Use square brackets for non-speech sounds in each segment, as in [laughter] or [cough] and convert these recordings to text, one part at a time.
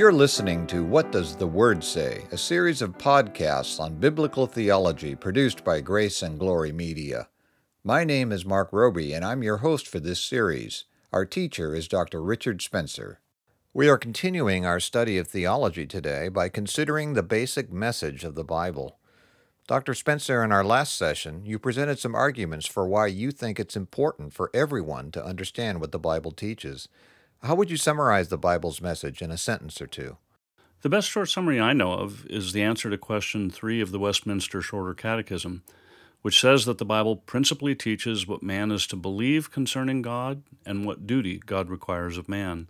You're listening to What Does the Word Say, a series of podcasts on biblical theology produced by Grace and Glory Media. My name is Mark Roby, and I'm your host for this series. Our teacher is Dr. Richard Spencer. We are continuing our study of theology today by considering the basic message of the Bible. Dr. Spencer, in our last session, you presented some arguments for why you think it's important for everyone to understand what the Bible teaches. How would you summarize the Bible's message in a sentence or two? The best short summary I know of is the answer to question three of the Westminster Shorter Catechism, which says that the Bible principally teaches what man is to believe concerning God and what duty God requires of man.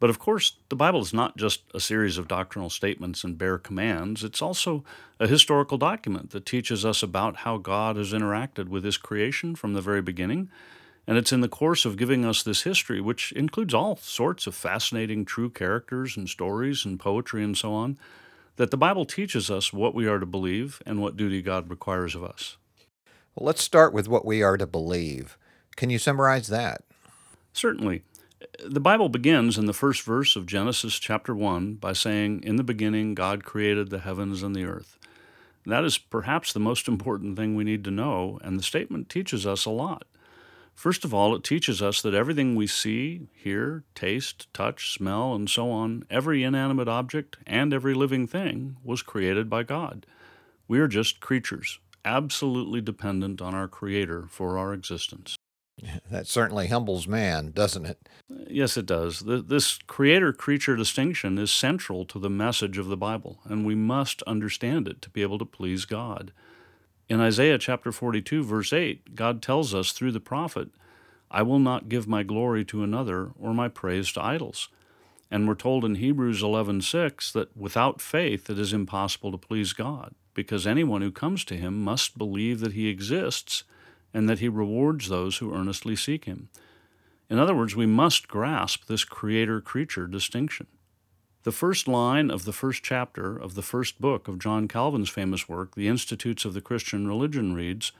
But of course, the Bible is not just a series of doctrinal statements and bare commands, it's also a historical document that teaches us about how God has interacted with His creation from the very beginning and it's in the course of giving us this history, which includes all sorts of fascinating true characters and stories and poetry and so on, that the Bible teaches us what we are to believe and what duty God requires of us. Well, let's start with what we are to believe. Can you summarize that? Certainly. The Bible begins in the first verse of Genesis chapter 1 by saying, In the beginning, God created the heavens and the earth. That is perhaps the most important thing we need to know, and the statement teaches us a lot. First of all, it teaches us that everything we see, hear, taste, touch, smell, and so on, every inanimate object and every living thing, was created by God. We are just creatures, absolutely dependent on our Creator for our existence. [laughs] That certainly humbles man, doesn't it? Yes, it does. This creator creature distinction is central to the message of the Bible, and we must understand it to be able to please God. In Isaiah chapter 42, verse 8, God tells us through the prophet, I will not give my glory to another or my praise to idols. And we're told in Hebrews 11:6 that without faith it is impossible to please God, because anyone who comes to him must believe that he exists and that he rewards those who earnestly seek him. In other words, we must grasp this creator creature distinction. The first line of the first chapter of the first book of John Calvin's famous work, The Institutes of the Christian Religion, reads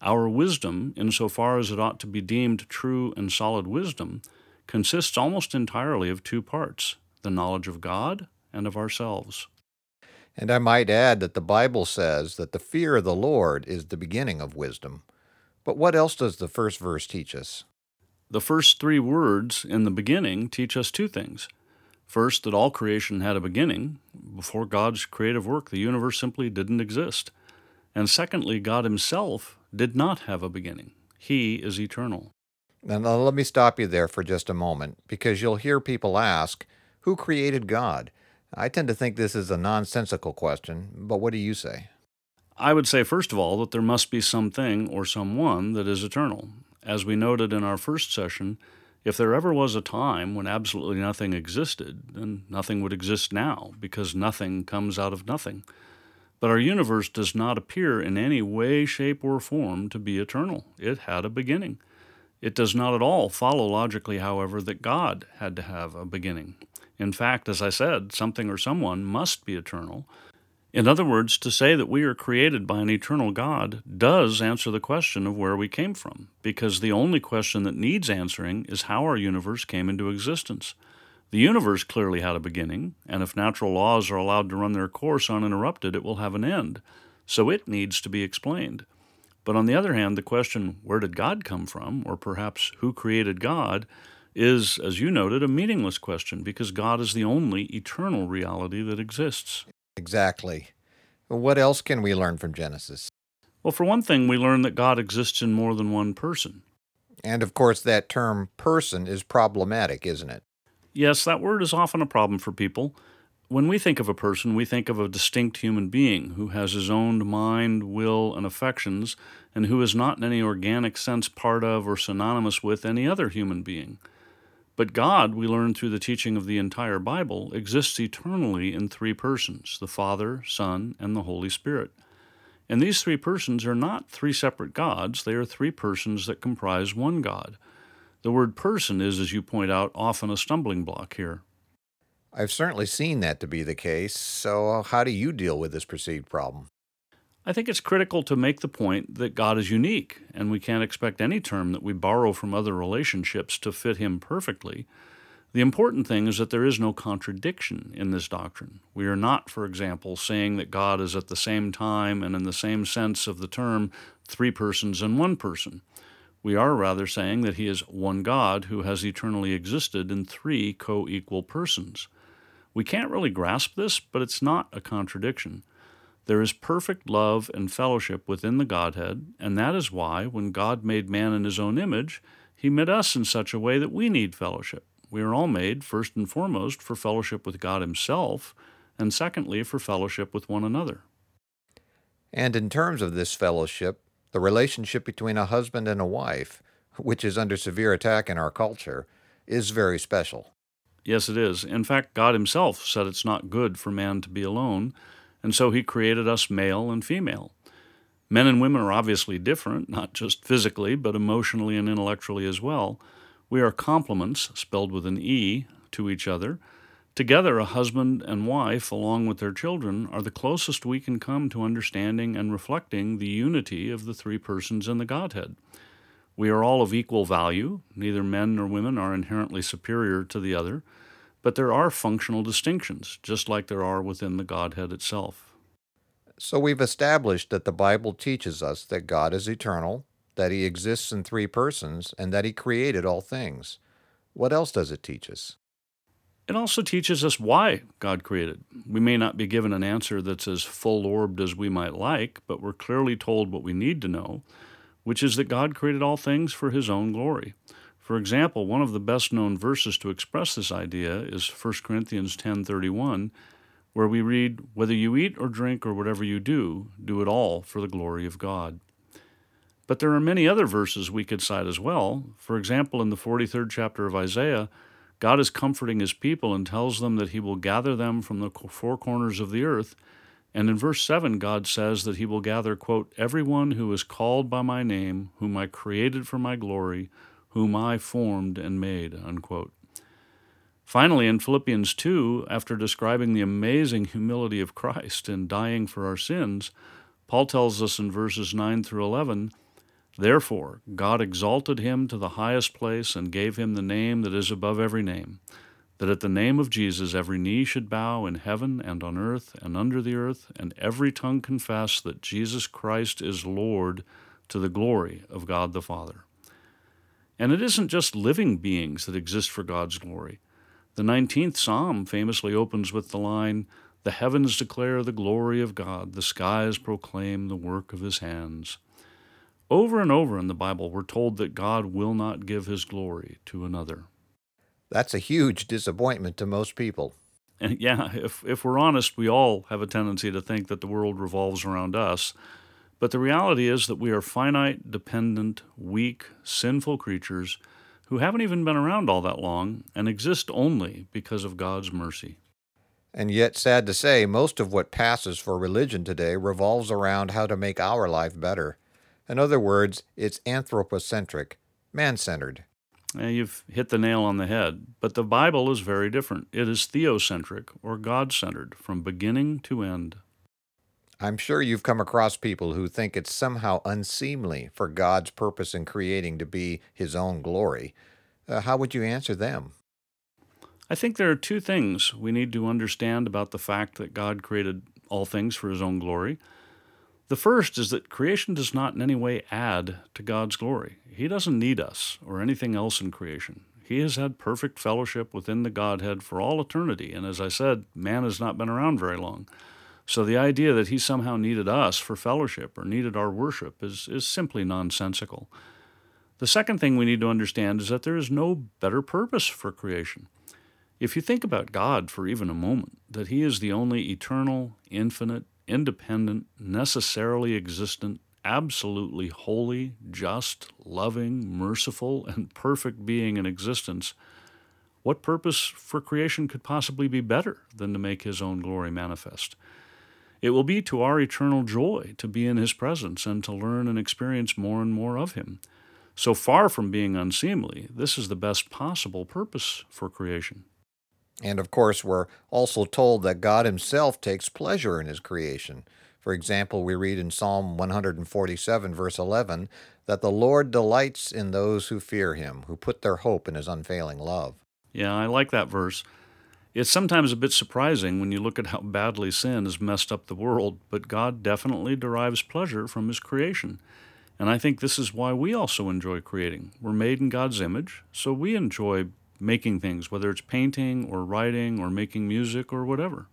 Our wisdom, insofar as it ought to be deemed true and solid wisdom, consists almost entirely of two parts the knowledge of God and of ourselves. And I might add that the Bible says that the fear of the Lord is the beginning of wisdom. But what else does the first verse teach us? The first three words in the beginning teach us two things. First, that all creation had a beginning. Before God's creative work, the universe simply didn't exist. And secondly, God Himself did not have a beginning. He is eternal. Now, let me stop you there for just a moment, because you'll hear people ask, Who created God? I tend to think this is a nonsensical question, but what do you say? I would say, first of all, that there must be something or someone that is eternal. As we noted in our first session, if there ever was a time when absolutely nothing existed, then nothing would exist now, because nothing comes out of nothing. But our universe does not appear in any way, shape, or form to be eternal. It had a beginning. It does not at all follow logically, however, that God had to have a beginning. In fact, as I said, something or someone must be eternal, in other words, to say that we are created by an eternal God does answer the question of where we came from, because the only question that needs answering is how our universe came into existence. The universe clearly had a beginning, and if natural laws are allowed to run their course uninterrupted, it will have an end. So it needs to be explained. But on the other hand, the question, where did God come from, or perhaps who created God, is, as you noted, a meaningless question because God is the only eternal reality that exists. Exactly. What else can we learn from Genesis? Well, for one thing, we learn that God exists in more than one person. And of course, that term person is problematic, isn't it? Yes, that word is often a problem for people. When we think of a person, we think of a distinct human being who has his own mind, will, and affections, and who is not in any organic sense part of or synonymous with any other human being. But God, we learn through the teaching of the entire Bible, exists eternally in three persons the Father, Son, and the Holy Spirit. And these three persons are not three separate gods, they are three persons that comprise one God. The word person is, as you point out, often a stumbling block here. I've certainly seen that to be the case, so how do you deal with this perceived problem? I think it's critical to make the point that God is unique, and we can't expect any term that we borrow from other relationships to fit him perfectly. The important thing is that there is no contradiction in this doctrine. We are not, for example, saying that God is at the same time and in the same sense of the term three persons and one person. We are rather saying that he is one God who has eternally existed in three co equal persons. We can't really grasp this, but it's not a contradiction. There is perfect love and fellowship within the Godhead, and that is why, when God made man in his own image, he made us in such a way that we need fellowship. We are all made, first and foremost, for fellowship with God Himself, and secondly, for fellowship with one another. And in terms of this fellowship, the relationship between a husband and a wife, which is under severe attack in our culture, is very special. Yes, it is. In fact, God Himself said it's not good for man to be alone, and so He created us male and female. Men and women are obviously different, not just physically, but emotionally and intellectually as well. We are complements, spelled with an E, to each other. Together, a husband and wife, along with their children, are the closest we can come to understanding and reflecting the unity of the three persons in the Godhead. We are all of equal value. Neither men nor women are inherently superior to the other, but there are functional distinctions, just like there are within the Godhead itself. So we've established that the Bible teaches us that God is eternal, that he exists in three persons, and that he created all things. What else does it teach us? It also teaches us why God created. We may not be given an answer that's as full orbed as we might like, but we're clearly told what we need to know, which is that God created all things for his own glory. For example, one of the best known verses to express this idea is 1 Corinthians 10:31, where we read, "Whether you eat or drink or whatever you do, do it all for the glory of God." But there are many other verses we could cite as well. For example, in the 43rd chapter of Isaiah, God is comforting his people and tells them that he will gather them from the four corners of the earth. And in verse 7, God says that he will gather, quote, everyone who is called by my name, whom I created for my glory, whom I formed and made, unquote. Finally, in Philippians 2, after describing the amazing humility of Christ in dying for our sins, Paul tells us in verses 9 through 11 Therefore, God exalted him to the highest place and gave him the name that is above every name, that at the name of Jesus every knee should bow in heaven and on earth and under the earth, and every tongue confess that Jesus Christ is Lord to the glory of God the Father. And it isn't just living beings that exist for God's glory. The 19th Psalm famously opens with the line, The heavens declare the glory of God, the skies proclaim the work of his hands. Over and over in the Bible, we're told that God will not give his glory to another. That's a huge disappointment to most people. And [laughs] yeah, if, if we're honest, we all have a tendency to think that the world revolves around us. But the reality is that we are finite, dependent, weak, sinful creatures who haven't even been around all that long and exist only because of God's mercy. And yet, sad to say, most of what passes for religion today revolves around how to make our life better. In other words, it's anthropocentric, man centered. Eh, you've hit the nail on the head. But the Bible is very different. It is theocentric, or God centered, from beginning to end. I'm sure you've come across people who think it's somehow unseemly for God's purpose in creating to be His own glory. Uh, how would you answer them? I think there are two things we need to understand about the fact that God created all things for His own glory. The first is that creation does not in any way add to God's glory. He doesn't need us or anything else in creation. He has had perfect fellowship within the Godhead for all eternity, and as I said, man has not been around very long. So the idea that he somehow needed us for fellowship or needed our worship is, is simply nonsensical. The second thing we need to understand is that there is no better purpose for creation. If you think about God for even a moment, that He is the only eternal, infinite, independent, necessarily existent, absolutely holy, just, loving, merciful, and perfect being in existence, what purpose for creation could possibly be better than to make His own glory manifest? It will be to our eternal joy to be in His presence and to learn and experience more and more of Him. So far from being unseemly, this is the best possible purpose for creation. And of course, we're also told that God Himself takes pleasure in His creation. For example, we read in Psalm 147, verse 11, that the Lord delights in those who fear Him, who put their hope in His unfailing love. Yeah, I like that verse. It's sometimes a bit surprising when you look at how badly sin has messed up the world, but God definitely derives pleasure from His creation. And I think this is why we also enjoy creating. We're made in God's image, so we enjoy making things, whether it's painting or writing or making music or whatever.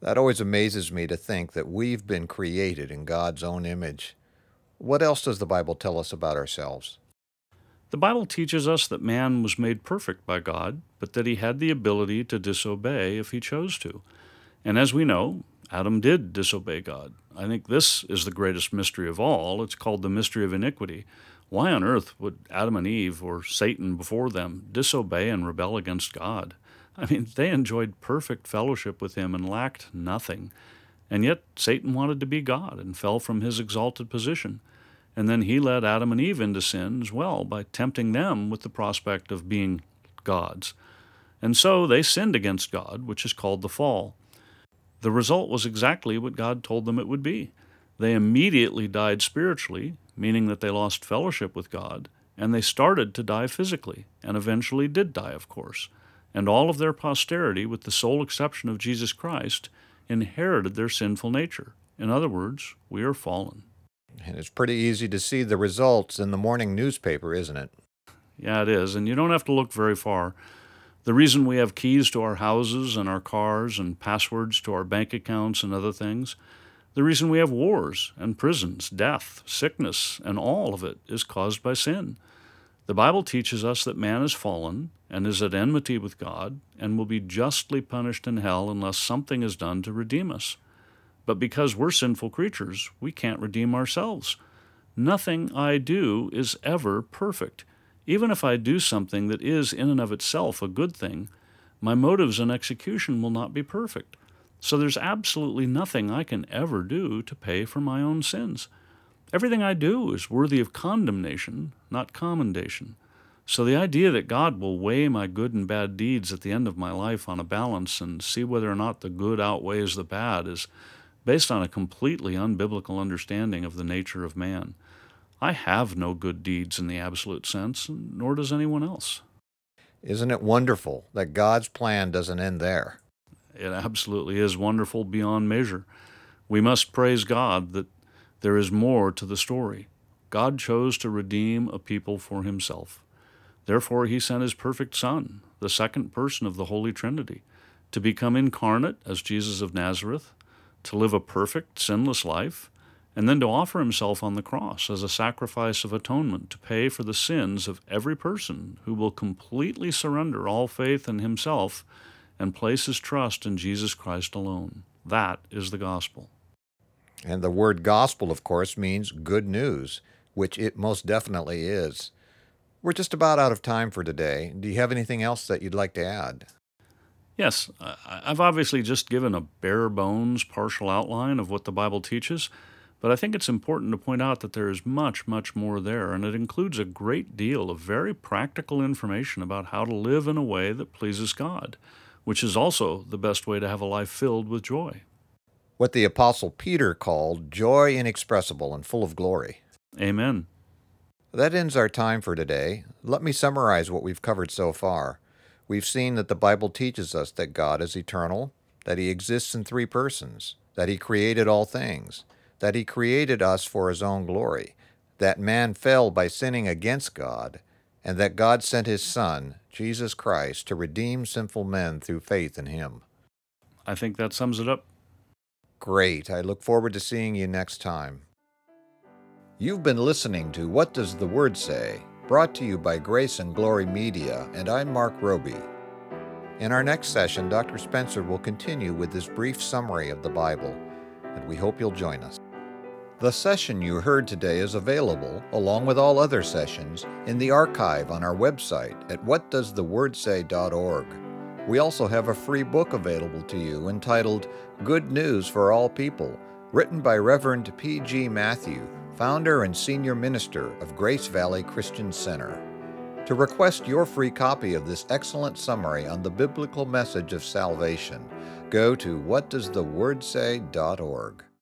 That always amazes me to think that we've been created in God's own image. What else does the Bible tell us about ourselves? The Bible teaches us that man was made perfect by God, but that he had the ability to disobey if he chose to. And as we know, Adam did disobey God. I think this is the greatest mystery of all. It's called the mystery of iniquity. Why on earth would Adam and Eve, or Satan before them, disobey and rebel against God? I mean, they enjoyed perfect fellowship with him and lacked nothing. And yet Satan wanted to be God and fell from his exalted position. And then he led Adam and Eve into sin as well by tempting them with the prospect of being gods. And so they sinned against God, which is called the fall. The result was exactly what God told them it would be. They immediately died spiritually, meaning that they lost fellowship with God, and they started to die physically, and eventually did die, of course. And all of their posterity, with the sole exception of Jesus Christ, inherited their sinful nature. In other words, we are fallen. And it's pretty easy to see the results in the morning newspaper, isn't it? Yeah, it is. And you don't have to look very far. The reason we have keys to our houses and our cars and passwords to our bank accounts and other things, the reason we have wars and prisons, death, sickness, and all of it is caused by sin. The Bible teaches us that man is fallen and is at enmity with God and will be justly punished in hell unless something is done to redeem us. But because we're sinful creatures, we can't redeem ourselves. Nothing I do is ever perfect. Even if I do something that is in and of itself a good thing, my motives and execution will not be perfect. So there's absolutely nothing I can ever do to pay for my own sins. Everything I do is worthy of condemnation, not commendation. So the idea that God will weigh my good and bad deeds at the end of my life on a balance and see whether or not the good outweighs the bad is based on a completely unbiblical understanding of the nature of man. I have no good deeds in the absolute sense, nor does anyone else. Isn't it wonderful that God's plan doesn't end there? It absolutely is wonderful beyond measure. We must praise God that there is more to the story. God chose to redeem a people for himself. Therefore, he sent his perfect Son, the second person of the Holy Trinity, to become incarnate as Jesus of Nazareth, to live a perfect, sinless life, and then to offer himself on the cross as a sacrifice of atonement to pay for the sins of every person who will completely surrender all faith in himself and place his trust in Jesus Christ alone. That is the gospel. And the word gospel, of course, means good news, which it most definitely is. We're just about out of time for today. Do you have anything else that you'd like to add? Yes, I've obviously just given a bare bones partial outline of what the Bible teaches, but I think it's important to point out that there is much, much more there, and it includes a great deal of very practical information about how to live in a way that pleases God, which is also the best way to have a life filled with joy. What the Apostle Peter called joy inexpressible and full of glory. Amen. That ends our time for today. Let me summarize what we've covered so far. We've seen that the Bible teaches us that God is eternal, that He exists in three persons, that He created all things, that He created us for His own glory, that man fell by sinning against God, and that God sent His Son, Jesus Christ, to redeem sinful men through faith in Him. I think that sums it up. Great. I look forward to seeing you next time. You've been listening to What Does the Word Say? Brought to you by Grace and Glory Media, and I'm Mark Roby. In our next session, Dr. Spencer will continue with this brief summary of the Bible, and we hope you'll join us. The session you heard today is available, along with all other sessions, in the archive on our website at whatdoesthewordsay.org. We also have a free book available to you entitled Good News for All People, written by Reverend P.G. Matthew founder and senior minister of Grace Valley Christian Center. To request your free copy of this excellent summary on the biblical message of salvation, go to whatdoesthewordsay.org.